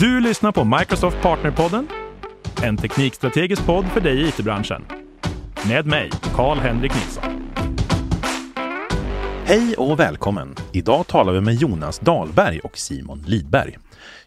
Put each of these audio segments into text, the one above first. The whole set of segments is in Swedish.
Du lyssnar på Microsoft Partnerpodden, en teknikstrategisk podd för dig i it-branschen. Med mig, Karl-Henrik Nilsson. Hej och välkommen! Idag talar vi med Jonas Dahlberg och Simon Lidberg.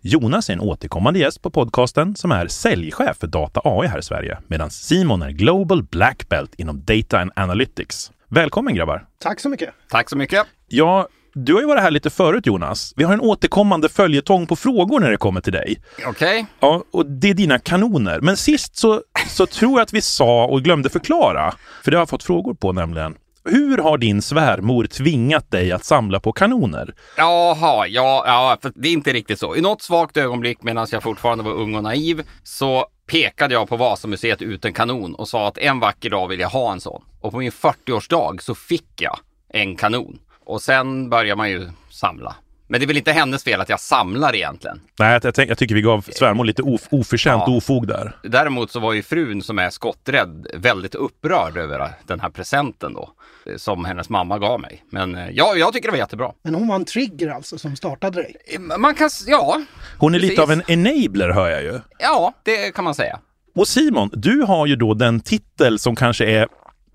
Jonas är en återkommande gäst på podcasten som är säljchef för Data AI här i Sverige, medan Simon är Global Black Belt inom Data and Analytics. Välkommen grabbar! Tack så mycket! Tack så mycket! Ja, du har ju varit här lite förut Jonas. Vi har en återkommande följetong på frågor när det kommer till dig. Okej. Okay. Ja, och det är dina kanoner. Men sist så, så tror jag att vi sa och glömde förklara, för det har jag fått frågor på nämligen. Hur har din svärmor tvingat dig att samla på kanoner? Jaha, ja, ja, för det är inte riktigt så. I något svagt ögonblick medan jag fortfarande var ung och naiv så pekade jag på Vasamuseet ut en kanon och sa att en vacker dag vill jag ha en sån. Och på min 40-årsdag så fick jag en kanon. Och sen börjar man ju samla. Men det är väl inte hennes fel att jag samlar egentligen. Nej, jag, jag, jag tycker vi gav svärmor lite of, oförtjänt ja. ofog där. Däremot så var ju frun som är skotträdd väldigt upprörd över den här presenten då. Som hennes mamma gav mig. Men eh, ja, jag tycker det var jättebra. Men hon var en trigger alltså som startade dig? Eh, man kan, ja. Hon är precis. lite av en enabler hör jag ju. Ja, det kan man säga. Och Simon, du har ju då den titel som kanske är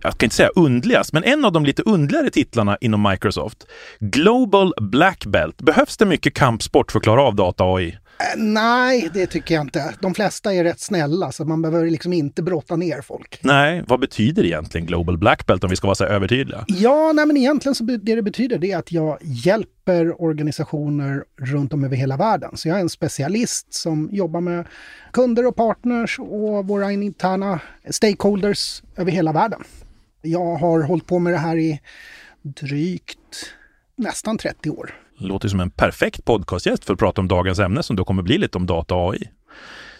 jag ska inte säga undligast, men en av de lite undligare titlarna inom Microsoft. Global Black Belt. Behövs det mycket kampsport för att klara av data AI? Eh, nej, det tycker jag inte. De flesta är rätt snälla, så man behöver liksom inte brotta ner folk. Nej, vad betyder egentligen Global Black Belt om vi ska vara så övertydliga? Ja, nej, men egentligen så det det betyder det är att jag hjälper organisationer runt om över hela världen. Så jag är en specialist som jobbar med kunder och partners och våra interna stakeholders över hela världen. Jag har hållit på med det här i drygt nästan 30 år. Låter som en perfekt podcastgäst för att prata om dagens ämne som då kommer bli lite om data och AI.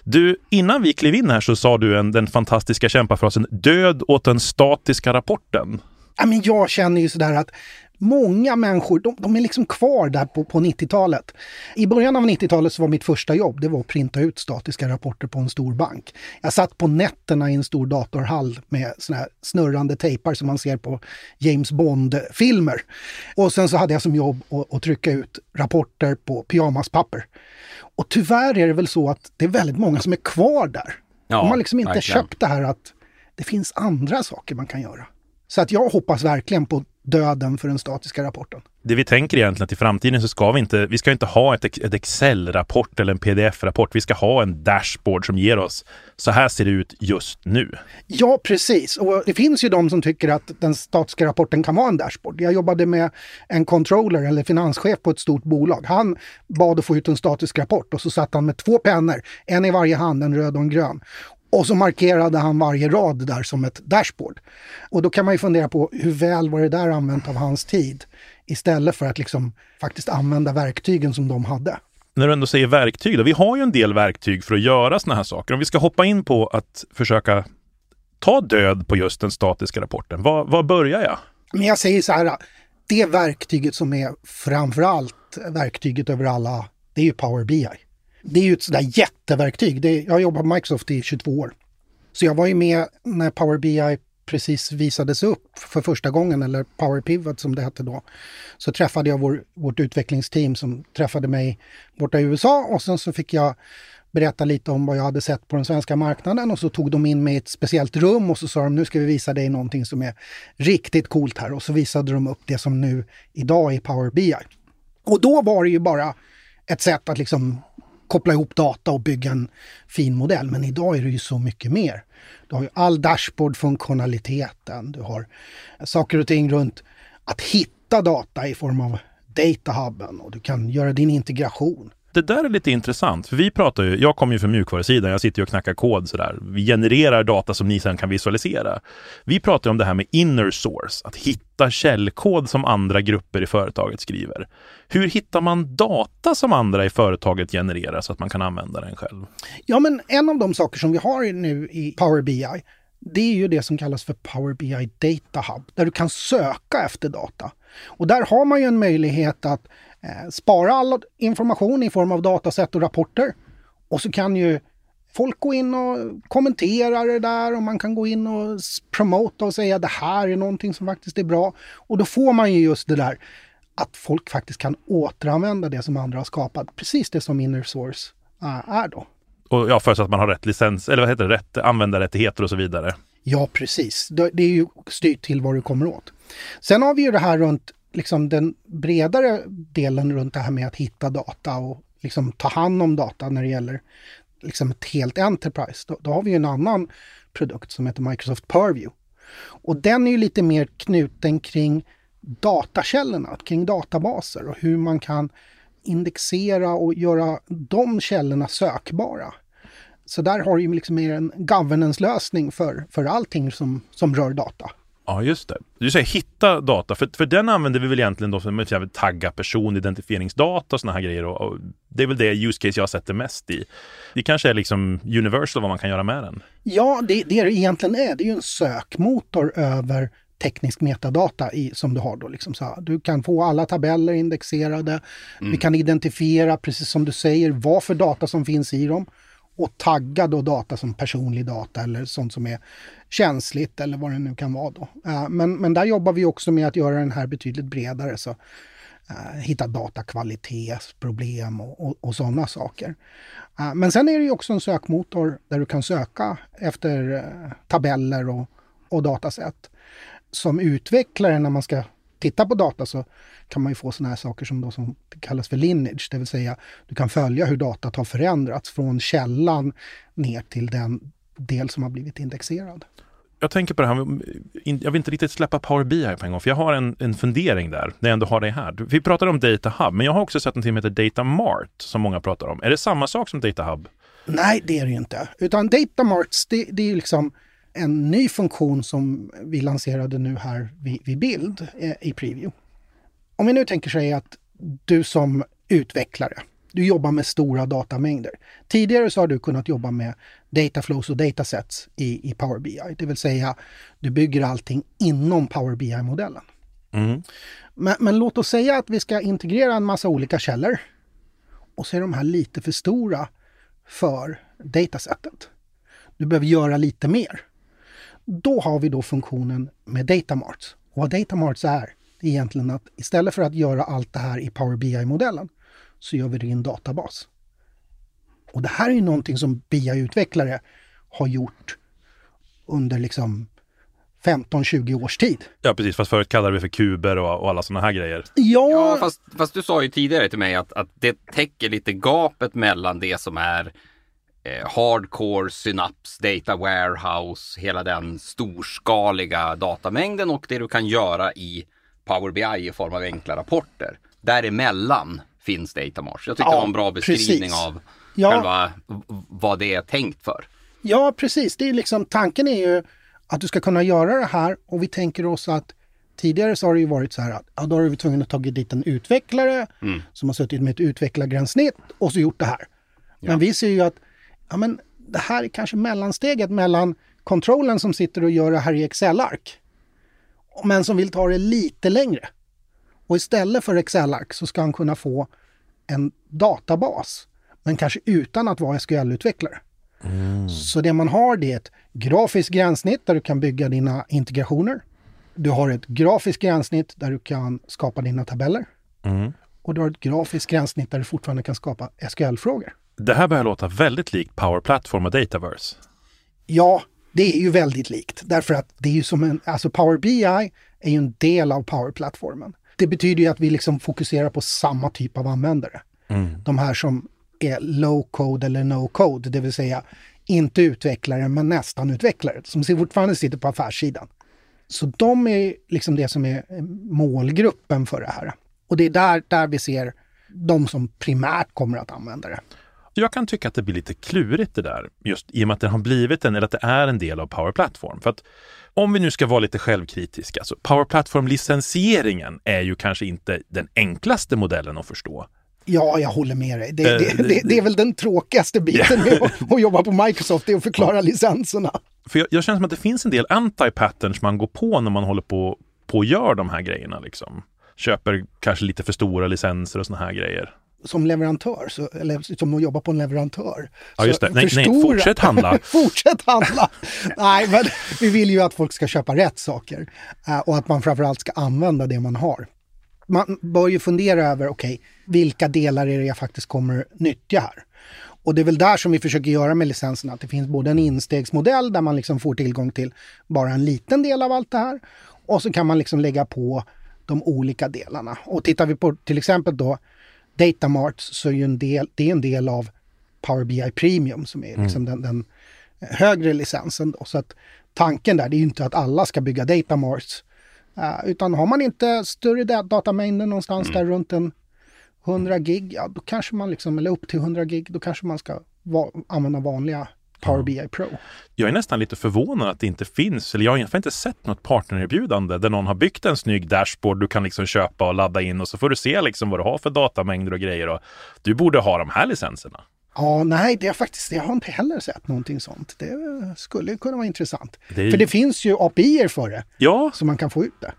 Du, innan vi klev in här så sa du en, den fantastiska kämpafrasen död åt den statiska rapporten. Ja, men jag känner ju sådär att många människor, de, de är liksom kvar där på, på 90-talet. I början av 90-talet så var mitt första jobb, det var att printa ut statiska rapporter på en stor bank. Jag satt på nätterna i en stor datorhall med såna här snurrande tejpar som man ser på James Bond-filmer. Och sen så hade jag som jobb att, att trycka ut rapporter på pyjamaspapper. Och tyvärr är det väl så att det är väldigt många som är kvar där. Ja, De har liksom inte verkligen. köpt det här att det finns andra saker man kan göra. Så att jag hoppas verkligen på döden för den statiska rapporten. Det vi tänker egentligen att i framtiden så ska vi inte, vi ska inte ha ett, ett Excel-rapport eller en pdf-rapport. Vi ska ha en dashboard som ger oss, så här ser det ut just nu. Ja, precis. Och det finns ju de som tycker att den statiska rapporten kan vara en dashboard. Jag jobbade med en controller eller finanschef på ett stort bolag. Han bad att få ut en statisk rapport och så satt han med två pennor, en i varje hand, en röd och en grön. Och så markerade han varje rad där som ett dashboard. Och då kan man ju fundera på hur väl var det där använt av hans tid? Istället för att liksom faktiskt använda verktygen som de hade. När du ändå säger verktyg, då, vi har ju en del verktyg för att göra sådana här saker. Om vi ska hoppa in på att försöka ta död på just den statiska rapporten, var, var börjar jag? Men jag säger så här, det verktyget som är framförallt verktyget över alla, det är ju Power BI det är ju ett sådär jätteverktyg. Det, jag har jobbat på Microsoft i 22 år. Så jag var ju med när Power BI precis visades upp för första gången, eller Power Pivot som det hette då. Så träffade jag vår, vårt utvecklingsteam som träffade mig borta i USA och sen så fick jag berätta lite om vad jag hade sett på den svenska marknaden och så tog de in mig i ett speciellt rum och så sa de nu ska vi visa dig någonting som är riktigt coolt här och så visade de upp det som nu idag är Power BI. Och då var det ju bara ett sätt att liksom koppla ihop data och bygga en fin modell. Men idag är det ju så mycket mer. Du har ju all dashboard-funktionaliteten. Du har saker och ting runt att hitta data i form av datahubben och du kan göra din integration det där är lite intressant. För vi pratar ju, jag kommer ju från mjukvarusidan, jag sitter ju och knackar kod sådär. Vi genererar data som ni sen kan visualisera. Vi pratar om det här med inner source, att hitta källkod som andra grupper i företaget skriver. Hur hittar man data som andra i företaget genererar så att man kan använda den själv? Ja, men en av de saker som vi har nu i Power BI, det är ju det som kallas för Power BI Data Hub, där du kan söka efter data. Och där har man ju en möjlighet att spara all information i form av dataset och rapporter. Och så kan ju folk gå in och kommentera det där och man kan gå in och promota och säga det här är någonting som faktiskt är bra. Och då får man ju just det där att folk faktiskt kan återanvända det som andra har skapat. Precis det som Inner Source äh, är då. Och ja, förutsatt att man har rätt licens, eller vad heter det, rätt användarrättigheter och så vidare. Ja, precis. Det det är ju styrt till vad du kommer åt. Sen har vi ju det här runt liksom den bredare delen runt det här med att hitta data och liksom ta hand om data när det gäller liksom ett helt Enterprise. Då, då har vi ju en annan produkt som heter Microsoft Purview. Och den är ju lite mer knuten kring datakällorna, kring databaser och hur man kan indexera och göra de källorna sökbara. Så där har du ju liksom mer en governance-lösning för, för allting som, som rör data. Ja, just det. Du säger hitta data, för, för den använder vi väl egentligen då som tagga person, identifieringsdata och sådana här grejer. Och, och, det är väl det use case jag sätter mest i. Det kanske är liksom universal vad man kan göra med den. Ja, det, det det egentligen är, det är ju en sökmotor över teknisk metadata i, som du har då. Liksom så här. Du kan få alla tabeller indexerade. Mm. Vi kan identifiera, precis som du säger, vad för data som finns i dem och tagga då data som personlig data eller sånt som är känsligt eller vad det nu kan vara då. Eh, men, men där jobbar vi också med att göra den här betydligt bredare. Så eh, hitta datakvalitetsproblem och, och, och sådana saker. Eh, men sen är det ju också en sökmotor där du kan söka efter tabeller och, och datasätt. Som utvecklare när man ska titta på data så kan man ju få sådana här saker som, då som kallas för lineage, det vill säga du kan följa hur datat har förändrats från källan ner till den del som har blivit indexerad. Jag tänker på det här, jag vill inte riktigt släppa Power BI på en gång, för jag har en, en fundering där, när jag ändå har dig här. Vi pratade om Data Hub, men jag har också sett något som heter Data Mart, som många pratar om. Är det samma sak som Data Hub? Nej, det är det ju inte. Utan Data Marts, det, det är liksom en ny funktion som vi lanserade nu här vid, vid bild eh, i Preview. Om vi nu tänker sig att du som utvecklare, du jobbar med stora datamängder. Tidigare så har du kunnat jobba med dataflows och datasets i, i Power BI, det vill säga du bygger allting inom Power BI-modellen. Mm. Men, men, låt oss säga att vi ska integrera en massa olika källor och så är de här lite för stora för datasetet. Du behöver göra lite mer. Då har vi då funktionen med datamarts. Och vad datamarts är, är egentligen att istället för att göra allt det här i Power BI-modellen så gör vi det i en databas. Och det här är ju någonting som BI-utvecklare har gjort under liksom 15-20 års tid. Ja, precis. Fast förut kallade vi för kuber och, och alla sådana här grejer. Ja, ja fast, fast, du sa ju tidigare till mig att, att det täcker lite gapet mellan det som är eh, hardcore Synapse Data Warehouse, hela den storskaliga datamängden och det du kan göra i Power BI i form av enkla rapporter. Däremellan finns Datamars. Jag tyckte ja, det var en bra beskrivning precis. av ja. själva vad det är tänkt för. Ja, precis. Det är liksom, tanken är ju att du ska kunna göra det här och vi tänker oss att tidigare så har det ju varit så här att ja, då har vi tvungna att ta dit en utvecklare mm. som har suttit med ett utvecklargränssnitt och så gjort det här. Ja. Men vi ser ju att ja, men det här är kanske mellansteget mellan kontrollen som sitter och gör det här i Excel-ark men som vill ta det lite längre. Och istället för Excel-ark så ska han kunna få en databas, men kanske utan att vara SQL-utvecklare. Mm. Så det man har det är ett grafiskt gränssnitt där du kan bygga dina integrationer. Du har ett grafiskt gränssnitt där du kan skapa dina tabeller. Mm. Och du har ett grafiskt gränssnitt där du fortfarande kan skapa SQL-frågor. Det här börjar låta väldigt likt Power Platform och Dataverse. Ja, det är ju väldigt likt därför att det är ju som en, alltså Power BI är ju en del av Power-plattformen. Det betyder ju att vi liksom fokuserar på samma typ av användare. Mm. De här som är low code eller no code, det vill säga inte utvecklare men nästan utvecklare, som fortfarande sitter på affärssidan. Så de är liksom det som är målgruppen för det här. Och det är där, där vi ser de som primärt kommer att använda det. Jag kan tycka att det blir lite klurigt det där, just i och med att det har blivit en, eller att det är en del av Power Platform. För att om vi nu ska vara lite självkritiska, så Power Platform-licensieringen är ju kanske inte den enklaste modellen att förstå. Ja, jag håller med dig. Det, det, det, det är väl den tråkigaste biten med att, att, jobba på Microsoft, det är att förklara licenserna. För jag, jag känner som att det finns en del anti-patterns man går på när man håller på, på och gör de här grejerna. Liksom. Köper kanske lite för stora licenser och såna här grejer som leverantör, så, eller som att jobba på en leverantör. Ja, just det. Nej, nej, fortsätt handla. fortsätt handla! nej, men vi vill ju att folk ska köpa rätt saker uh, och att man framförallt ska använda det man har. Man bör ju fundera över, okej, okay, vilka delar är det jag faktiskt kommer nyttja här? Och det är väl där som vi försöker göra med licenserna, att det finns både en instegsmodell där man liksom får tillgång till bara en liten del av allt det här. Och så kan man liksom lägga på de olika delarna. Och tittar vi på till exempel då Datamart så är ju en del, det är en del av Power BI Premium som är liksom den, den högre licensen. Då. Så att tanken där det är ju inte att alla ska bygga Datamarts. Uh, utan har man inte större datamängder någonstans där runt en 100 gig, ja då kanske man liksom, eller upp till 100 gig, då kanske man ska va använda vanliga Power BI Pro. Jag är nästan lite förvånad att det inte finns, eller jag har inte sett något partnererbjudande där någon har byggt en snygg dashboard du kan liksom köpa och ladda in och så får du se liksom vad du har för datamängder och grejer. Och du borde ha de här licenserna. Ja, nej, det är faktiskt, jag har inte heller sett någonting sånt. Det skulle kunna vara intressant. Det är- För det finns ju API för det, Ja, så man kan få ut det.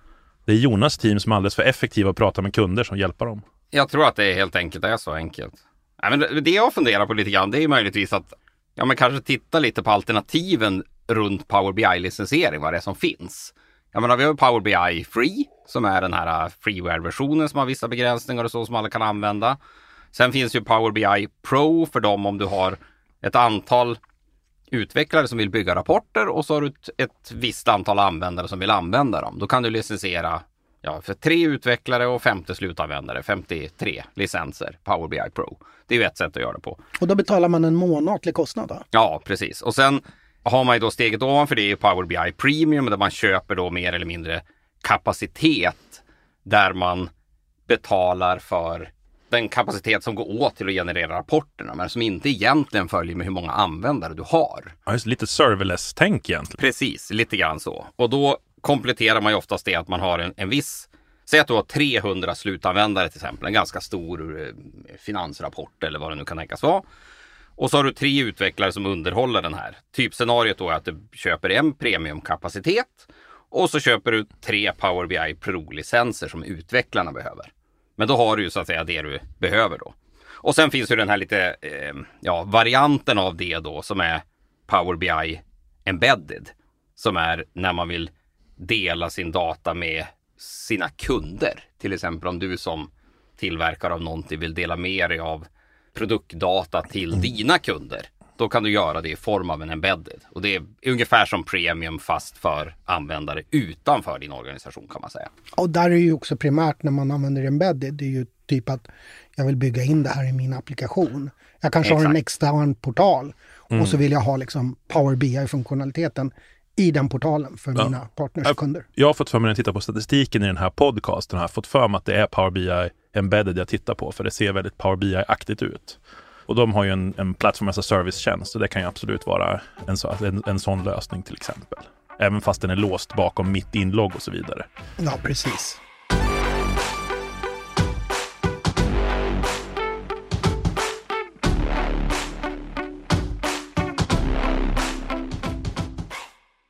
det är Jonas team som är alldeles för effektiva att prata med kunder som hjälper dem. Jag tror att det helt enkelt är så enkelt. Nej, men det- det jag funderar på lite grann, det är möjligtvis att ja, men kanske titta lite på alternativen runt Power BI-licensiering, vad det är som finns. Jag menar, vi har ju Power BI Free, som är den här äh, freeware-versionen som har vissa begränsningar och så som alla kan använda. Sen finns ju Power BI Pro för dem om du har ett antal utvecklare som vill bygga rapporter och så har du ett, ett visst antal användare som vill använda dem. Då kan du licensiera ja, för tre utvecklare och 50 slutanvändare, 53 licenser Power BI Pro. Det är ju ett sätt att göra det på. Och då betalar man en månatlig kostnad då? Ja, precis. Och sen har man ju då steget ovanför det är ju Power BI Premium där man köper då mer eller mindre kapacitet där man betalar för den kapacitet som går åt till att generera rapporterna men som inte egentligen följer med hur många användare du har. Ja, just lite serverless-tänk egentligen. Precis, lite grann så. Och då kompletterar man ju oftast det att man har en, en viss Säg att du har 300 slutanvändare till exempel, en ganska stor eh, finansrapport eller vad det nu kan tänkas vara. Och så har du tre utvecklare som underhåller den här. Typscenariot då är att du köper en premiumkapacitet och så köper du tre Power BI Pro-licenser som utvecklarna behöver. Men då har du ju så att säga det du behöver då. Och sen finns ju den här lite, eh, ja, varianten av det då som är Power BI Embedded. Som är när man vill dela sin data med sina kunder. Till exempel om du som tillverkare av någonting vill dela med dig av produktdata till dina kunder. Då kan du göra det i form av en embedded. Och det är ungefär som premium fast för användare utanför din organisation kan man säga. Och där är ju också primärt när man använder embedded, det är ju typ att jag vill bygga in det här i min applikation. Jag kanske har en Exakt. extern portal och så vill jag ha liksom Power BI-funktionaliteten i den portalen för mina partners och kunder. Jag har fått för mig när jag tittar på statistiken i den här podcasten, har jag fått för mig att det är Power BI Embedded jag tittar på, för det ser väldigt Power BI-aktigt ut. Och de har ju en, en plattform as a service-tjänst, så det kan ju absolut vara en, så, en, en sån lösning till exempel. Även fast den är låst bakom mitt inlogg och så vidare. Ja, precis.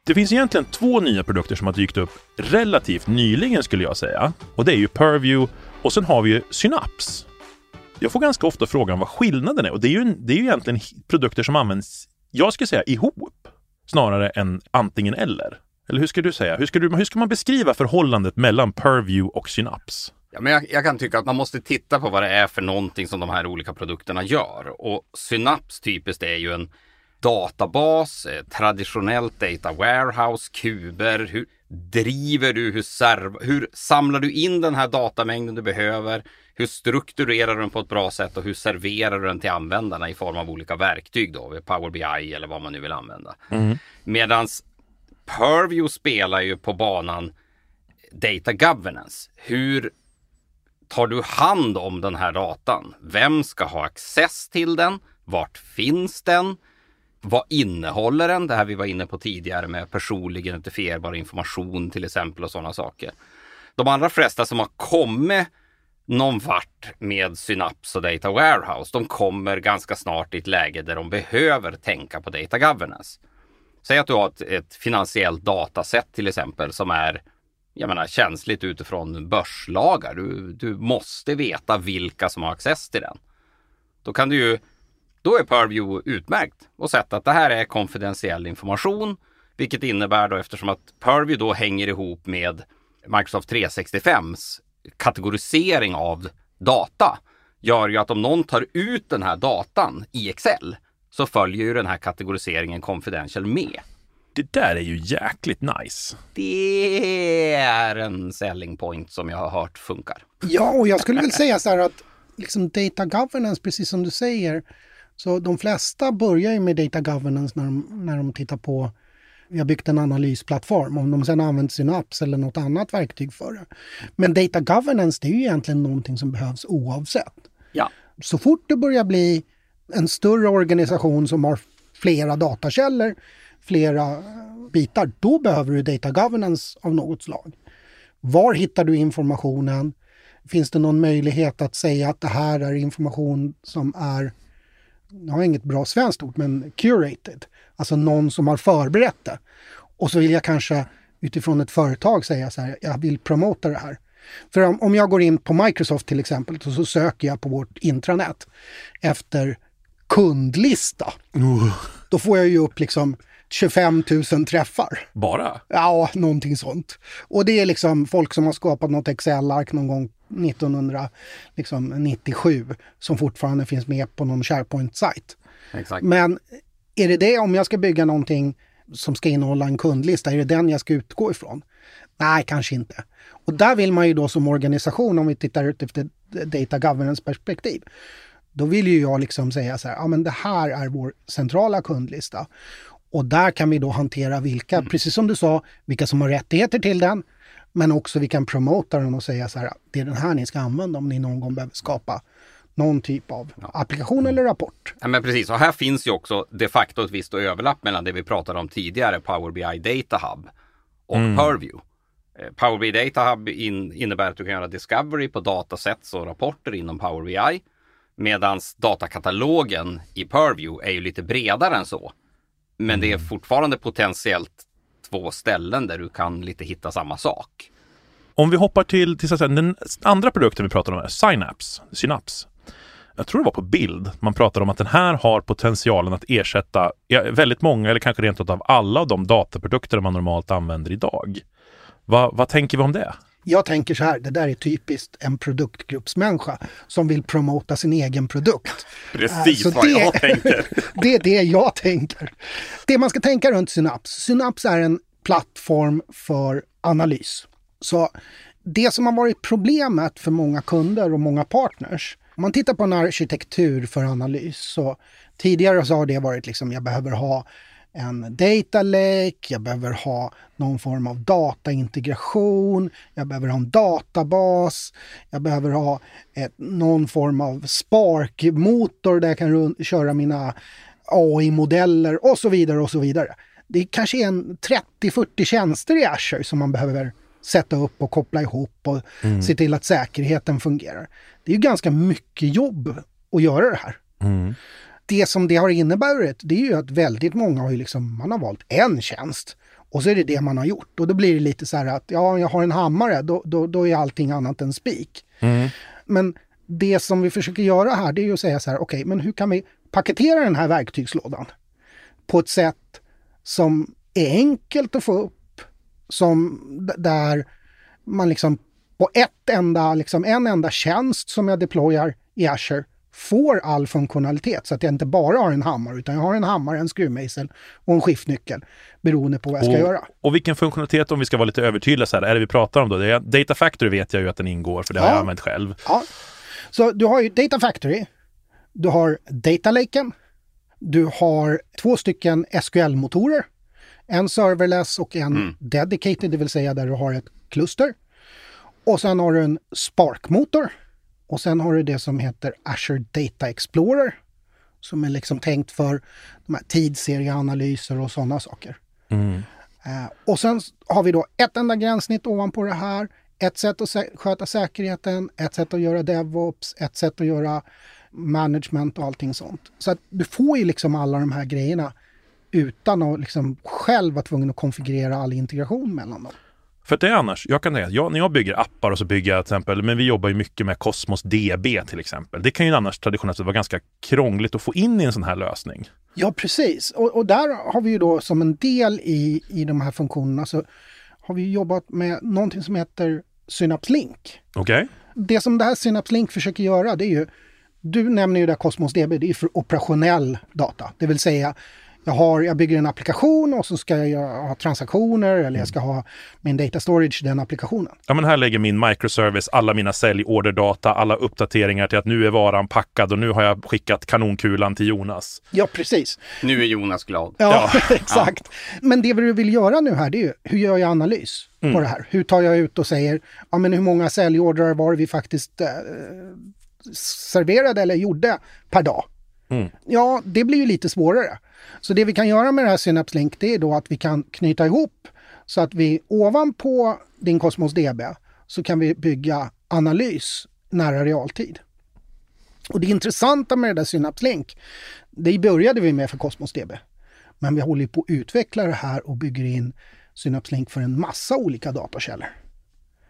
Det finns egentligen två nya produkter som har dykt upp relativt nyligen skulle jag säga. Och det är ju Purview och sen har vi ju Synapse. Jag får ganska ofta frågan vad skillnaden är och det är ju, det är ju egentligen produkter som används, jag skulle säga ihop, snarare än antingen eller. Eller hur ska du säga? Hur ska, du, hur ska man beskriva förhållandet mellan Purview och Synapse? Ja, men jag, jag kan tycka att man måste titta på vad det är för någonting som de här olika produkterna gör. Och Synapse typiskt är ju en databas, eh, traditionellt data warehouse, kuber. Hur driver du, hur, serv, hur samlar du in den här datamängden du behöver? Hur strukturerar du den på ett bra sätt och hur serverar du den till användarna i form av olika verktyg då, Power BI eller vad man nu vill använda. Medans Purview spelar ju på banan data governance. Hur tar du hand om den här datan? Vem ska ha access till den? Vart finns den? Vad innehåller den? Det här vi var inne på tidigare med personlig identifierbar information till exempel och sådana saker. De allra flesta som har kommit någon vart med Synapse och Data Warehouse, de kommer ganska snart i ett läge där de behöver tänka på data governance. Säg att du har ett, ett finansiellt dataset till exempel som är jag menar, känsligt utifrån börslagar. Du, du måste veta vilka som har access till den. Då kan du ju, då är Purview utmärkt och sätta att det här är konfidentiell information, vilket innebär då eftersom att Purview då hänger ihop med Microsoft 365s kategorisering av data gör ju att om någon tar ut den här datan i Excel så följer ju den här kategoriseringen confidential med. Det där är ju jäkligt nice. Det är en selling point som jag har hört funkar. Ja, och jag skulle väl säga så här att liksom data governance, precis som du säger, så de flesta börjar ju med data governance när de, när de tittar på vi har byggt en analysplattform, om de sedan använder Synaps eller något annat verktyg för det. Men data governance, det är ju egentligen någonting som behövs oavsett. Ja. Så fort det börjar bli en större organisation som har flera datakällor, flera bitar, då behöver du data governance av något slag. Var hittar du informationen? Finns det någon möjlighet att säga att det här är information som är, jag har inget bra svenskt ord, men curated. Alltså någon som har förberett det. Och så vill jag kanske utifrån ett företag säga så här, jag vill promota det här. För om, om jag går in på Microsoft till exempel och så söker jag på vårt intranät efter kundlista. Då får jag ju upp liksom 25 000 träffar. Bara? Ja, någonting sånt. Och det är liksom folk som har skapat något Excel-ark någon gång 1997 som fortfarande finns med på någon SharePoint-sajt. Men är det det om jag ska bygga någonting som ska innehålla en kundlista, är det den jag ska utgå ifrån? Nej, kanske inte. Och där vill man ju då som organisation, om vi tittar ut efter data governance perspektiv, då vill ju jag liksom säga så här, ja men det här är vår centrala kundlista. Och där kan vi då hantera vilka, mm. precis som du sa, vilka som har rättigheter till den, men också vi kan promota den och säga så här, det är den här ni ska använda om ni någon gång behöver skapa någon typ av ja. applikation eller rapport. Ja, men precis, och här finns ju också de facto ett visst överlapp mellan det vi pratade om tidigare, Power BI Data Hub och mm. Purview. Eh, Power BI Data Hub in, innebär att du kan göra discovery på datasets och rapporter inom Power BI. Medan datakatalogen i Purview är ju lite bredare än så. Men det är mm. fortfarande potentiellt två ställen där du kan lite hitta samma sak. Om vi hoppar till, till säga, den andra produkten vi pratar om, är Synapse. Synaps jag tror det var på bild, man pratade om att den här har potentialen att ersätta väldigt många eller kanske rent av alla av de dataprodukter man normalt använder idag. Va, vad tänker vi om det? Jag tänker så här, det där är typiskt en produktgruppsmänniska som vill promota sin egen produkt. Precis alltså vad det, jag tänker. det är det jag tänker. Det man ska tänka runt Synaps. Synaps är en plattform för analys. Så det som har varit problemet för många kunder och många partners om man tittar på en arkitektur för analys så tidigare så har det varit liksom jag behöver ha en data lake, jag behöver ha någon form av dataintegration, jag behöver ha en databas, jag behöver ha ett, någon form av Spark-motor där jag kan köra mina AI-modeller och så vidare och så vidare. Det kanske är en 30-40 tjänster i Azure som man behöver sätta upp och koppla ihop och mm. se till att säkerheten fungerar. Det är ju ganska mycket jobb att göra det här. Mm. Det som det har inneburit, det är ju att väldigt många har ju liksom, man har valt en tjänst och så är det det man har gjort. Och då blir det lite så här att, ja, jag har en hammare, då, då, då är allting annat än spik. Mm. Men det som vi försöker göra här, det är ju att säga så här, okej, okay, men hur kan vi paketera den här verktygslådan på ett sätt som är enkelt att få upp som där man liksom på ett enda, liksom en enda tjänst som jag deployar i Azure får all funktionalitet så att jag inte bara har en hammare utan jag har en hammare, en skruvmejsel och en skiftnyckel beroende på vad jag ska och, göra. Och vilken funktionalitet, om vi ska vara lite övertydliga så här, är det vi pratar om då? Det är, Data Factory vet jag ju att den ingår för det ja. har jag använt själv. Ja. Så du har ju Data Factory, du har Data Laken, du har två stycken SQL-motorer en serverless och en mm. dedicated, det vill säga där du har ett kluster. Och sen har du en Spark-motor. Och sen har du det som heter Azure Data Explorer. Som är liksom tänkt för de här tidsserieanalyser och sådana saker. Mm. Uh, och sen har vi då ett enda gränssnitt ovanpå det här. Ett sätt att sä sköta säkerheten, ett sätt att göra DevOps, ett sätt att göra management och allting sånt. Så att du får ju liksom alla de här grejerna utan att liksom själv vara tvungen att konfigurera all integration mellan dem. För det är annars, jag kan tänka, jag, när jag bygger appar och så bygger jag till exempel, men vi jobbar ju mycket med Cosmos DB till exempel. Det kan ju annars traditionellt vara ganska krångligt att få in i en sån här lösning. Ja, precis. Och, och där har vi ju då som en del i, i de här funktionerna så har vi jobbat med någonting som heter Synapse Link. Okay. Det som det här Synapse Link försöker göra det är ju Du nämner ju det Cosmos DB, det är för operationell data. Det vill säga, jag, har, jag bygger en applikation och så ska jag ha transaktioner eller jag ska ha min data storage i den applikationen. Ja, men här lägger min microservice alla mina säljorderdata, alla uppdateringar till att nu är varan packad och nu har jag skickat kanonkulan till Jonas. Ja, precis. Nu är Jonas glad. Ja, exakt. Men det vi vill göra nu här, det är ju hur gör jag analys på det här? Hur tar jag ut och säger, ja men hur många säljordrar var vi faktiskt eh, serverade eller gjorde per dag? Ja, det blir ju lite svårare. Så det vi kan göra med det här Synapse Link det är då att vi kan knyta ihop så att vi ovanpå din Cosmos DB så kan vi bygga analys nära realtid. Och det intressanta med det där Synapse Link, det började vi med för Cosmos DB. Men vi håller på att utveckla det här och bygger in Synapse Link för en massa olika datakällor.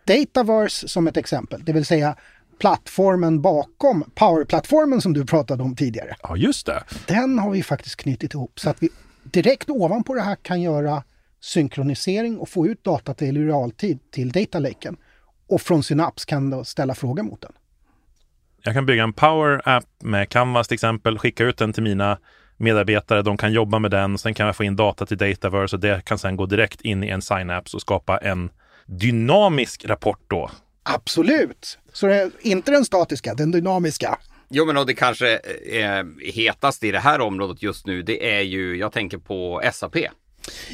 Dataverse som ett exempel, det vill säga plattformen bakom Power-plattformen som du pratade om tidigare. Ja, just det. Den har vi faktiskt knutit ihop så att vi direkt ovanpå det här kan göra synkronisering och få ut data till realtid till datalaken. Och från Synapse kan då ställa frågor mot den. Jag kan bygga en Power-app med Canvas till exempel, skicka ut den till mina medarbetare, de kan jobba med den, sen kan jag få in data till Dataverse och det kan sen gå direkt in i en Synapse och skapa en dynamisk rapport då. Absolut! Så det är inte den statiska, den dynamiska. Jo, men och det kanske är hetast i det här området just nu, det är ju, jag tänker på SAP.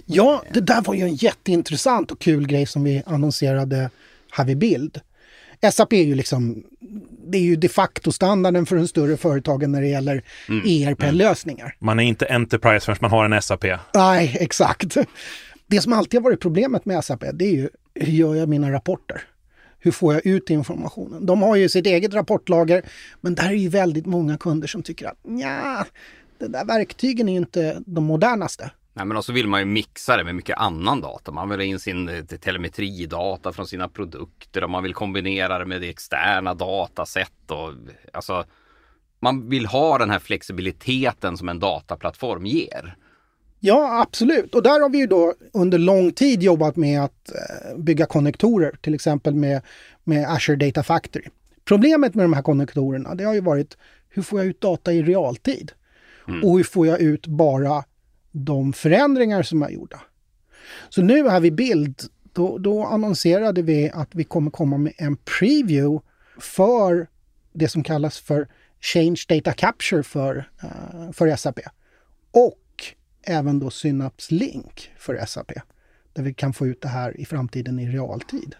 Ja, det där var ju en jätteintressant och kul grej som vi annonserade här vid Bild. SAP är ju liksom, det är ju de facto standarden för de större företagen när det gäller ERP-lösningar. Man är inte Enterprise förrän man har en SAP. Nej, exakt. Det som alltid har varit problemet med SAP, det är ju hur gör jag mina rapporter? Hur får jag ut informationen? De har ju sitt eget rapportlager, men där är ju väldigt många kunder som tycker att ja, de där verktygen är ju inte de modernaste. Nej, men också vill man ju mixa det med mycket annan data. Man vill ha in sin eh, telemetridata från sina produkter och man vill kombinera det med det externa datasätt och alltså man vill ha den här flexibiliteten som en dataplattform ger. Ja, absolut. Och där har vi ju då under lång tid jobbat med att eh, bygga konnektorer, till exempel med, med Azure Data Factory. Problemet med de här konnektorerna, det har ju varit hur får jag ut data i realtid? Och hur får jag ut bara de förändringar som är gjorda? Så nu här vid Bild, då, då annonserade vi att vi kommer komma med en preview för det som kallas för Change Data Capture för, eh, för SAP. Och även då Synapse Link för SAP. Där vi kan få ut det här i framtiden i realtid.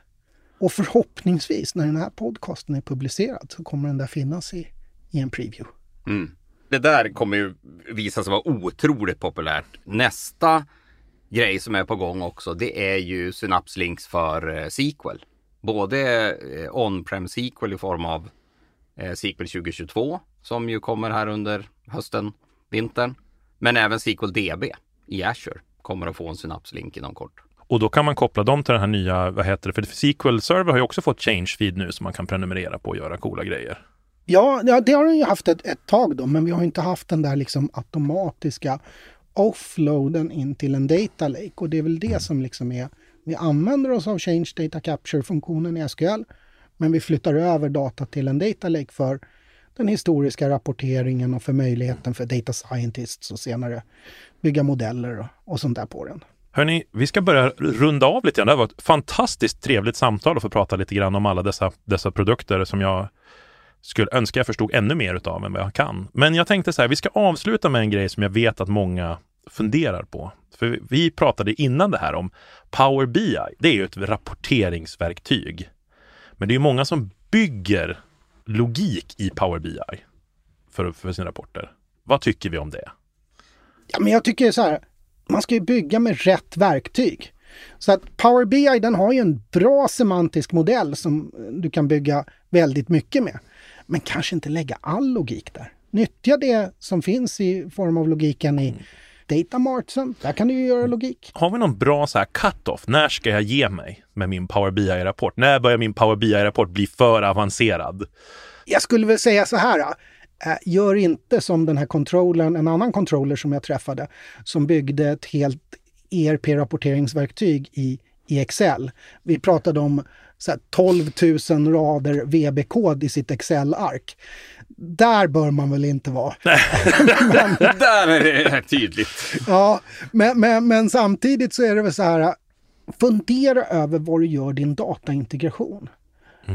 Och förhoppningsvis när den här podcasten är publicerad så kommer den där finnas i, i en preview. Mm. Det där kommer ju visa sig vara otroligt populärt. Nästa grej som är på gång också, det är ju Synapse Links för eh, SQL. Både eh, on-prem SQL i form av eh, SQL 2022 som ju kommer här under hösten, vintern. Men även SQL DB i Azure kommer att få en Synapse Link inom kort. Och då kan man koppla dem till den här nya, vad heter det, för SQL Server har ju också fått change feed nu som man kan prenumerera på och göra coola grejer. Ja, ja det har den ju haft ett, ett tag då, men vi har inte haft den där liksom automatiska offloaden in till en data lake. Och det är väl det som liksom är, vi använder oss av Change Data Capture-funktionen i SQL, men vi flyttar över data till en data lake för den historiska rapporteringen och för möjligheten för data scientists och senare bygga modeller och, och sånt där på den. Hörni, vi ska börja runda av lite grann. Det här var ett fantastiskt trevligt samtal att få prata lite grann om alla dessa, dessa produkter som jag skulle önska jag förstod ännu mer utav än vad jag kan. Men jag tänkte så här, vi ska avsluta med en grej som jag vet att många funderar på. För vi pratade innan det här om Power BI. Det är ju ett rapporteringsverktyg. Men det är många som bygger logik i Power BI för, för sina rapporter. Vad tycker vi om det? Ja, men jag tycker så här, man ska ju bygga med rätt verktyg. Så att Power BI den har ju en bra semantisk modell som du kan bygga väldigt mycket med. Men kanske inte lägga all logik där. Nyttja det som finns i form av logiken i Datamartsen. Där kan du ju göra logik. Har vi någon bra så här cut-off? När ska jag ge mig med min Power BI-rapport? När börjar min Power BI-rapport bli för avancerad? Jag skulle väl säga så här. äh, Gör inte som den här controllern, en annan controller som jag träffade, som byggde ett helt ERP-rapporteringsverktyg i, i Excel. Vi pratade om så här 12 000 rader VB-kod i sitt Excel-ark. Där bör man väl inte vara. Där är det tydligt. Ja, men, men, men samtidigt så är det väl så här, fundera över var du gör din dataintegration.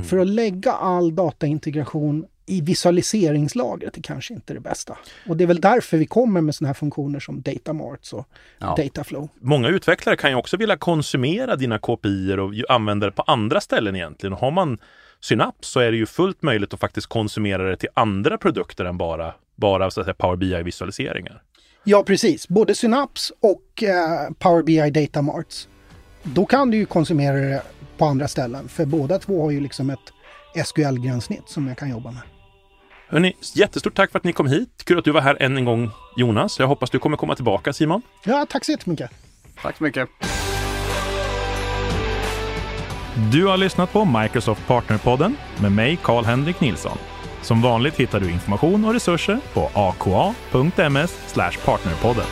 För att lägga all dataintegration i visualiseringslagret är kanske inte det bästa. Och det är väl därför vi kommer med sådana här funktioner som Data Marts och Ja. Dataflow. Många utvecklare kan ju också vilja konsumera dina KPI och använda det på andra ställen egentligen. Och Har man Synapse så är det ju fullt möjligt att faktiskt konsumera det till andra produkter än bara, bara så att säga, Power BI-visualiseringar. Ja, precis. Både Synapse och eh, Power BI Data Marts. Då kan du ju konsumera det på andra ställen. För båda två har ju liksom ett SQL-gränssnitt som jag kan jobba med. Hörrni, jättestort tack för att ni kom hit. Kul att du var här än en gång Jonas. Jag hoppas du kommer komma tillbaka Simon. Ja, tack så jättemycket. Tack så mycket. Du har lyssnat på Microsoft Partnerpodden med mig Karl-Henrik Nilsson. Som vanligt hittar du information och resurser på aka.ms partnerpodden.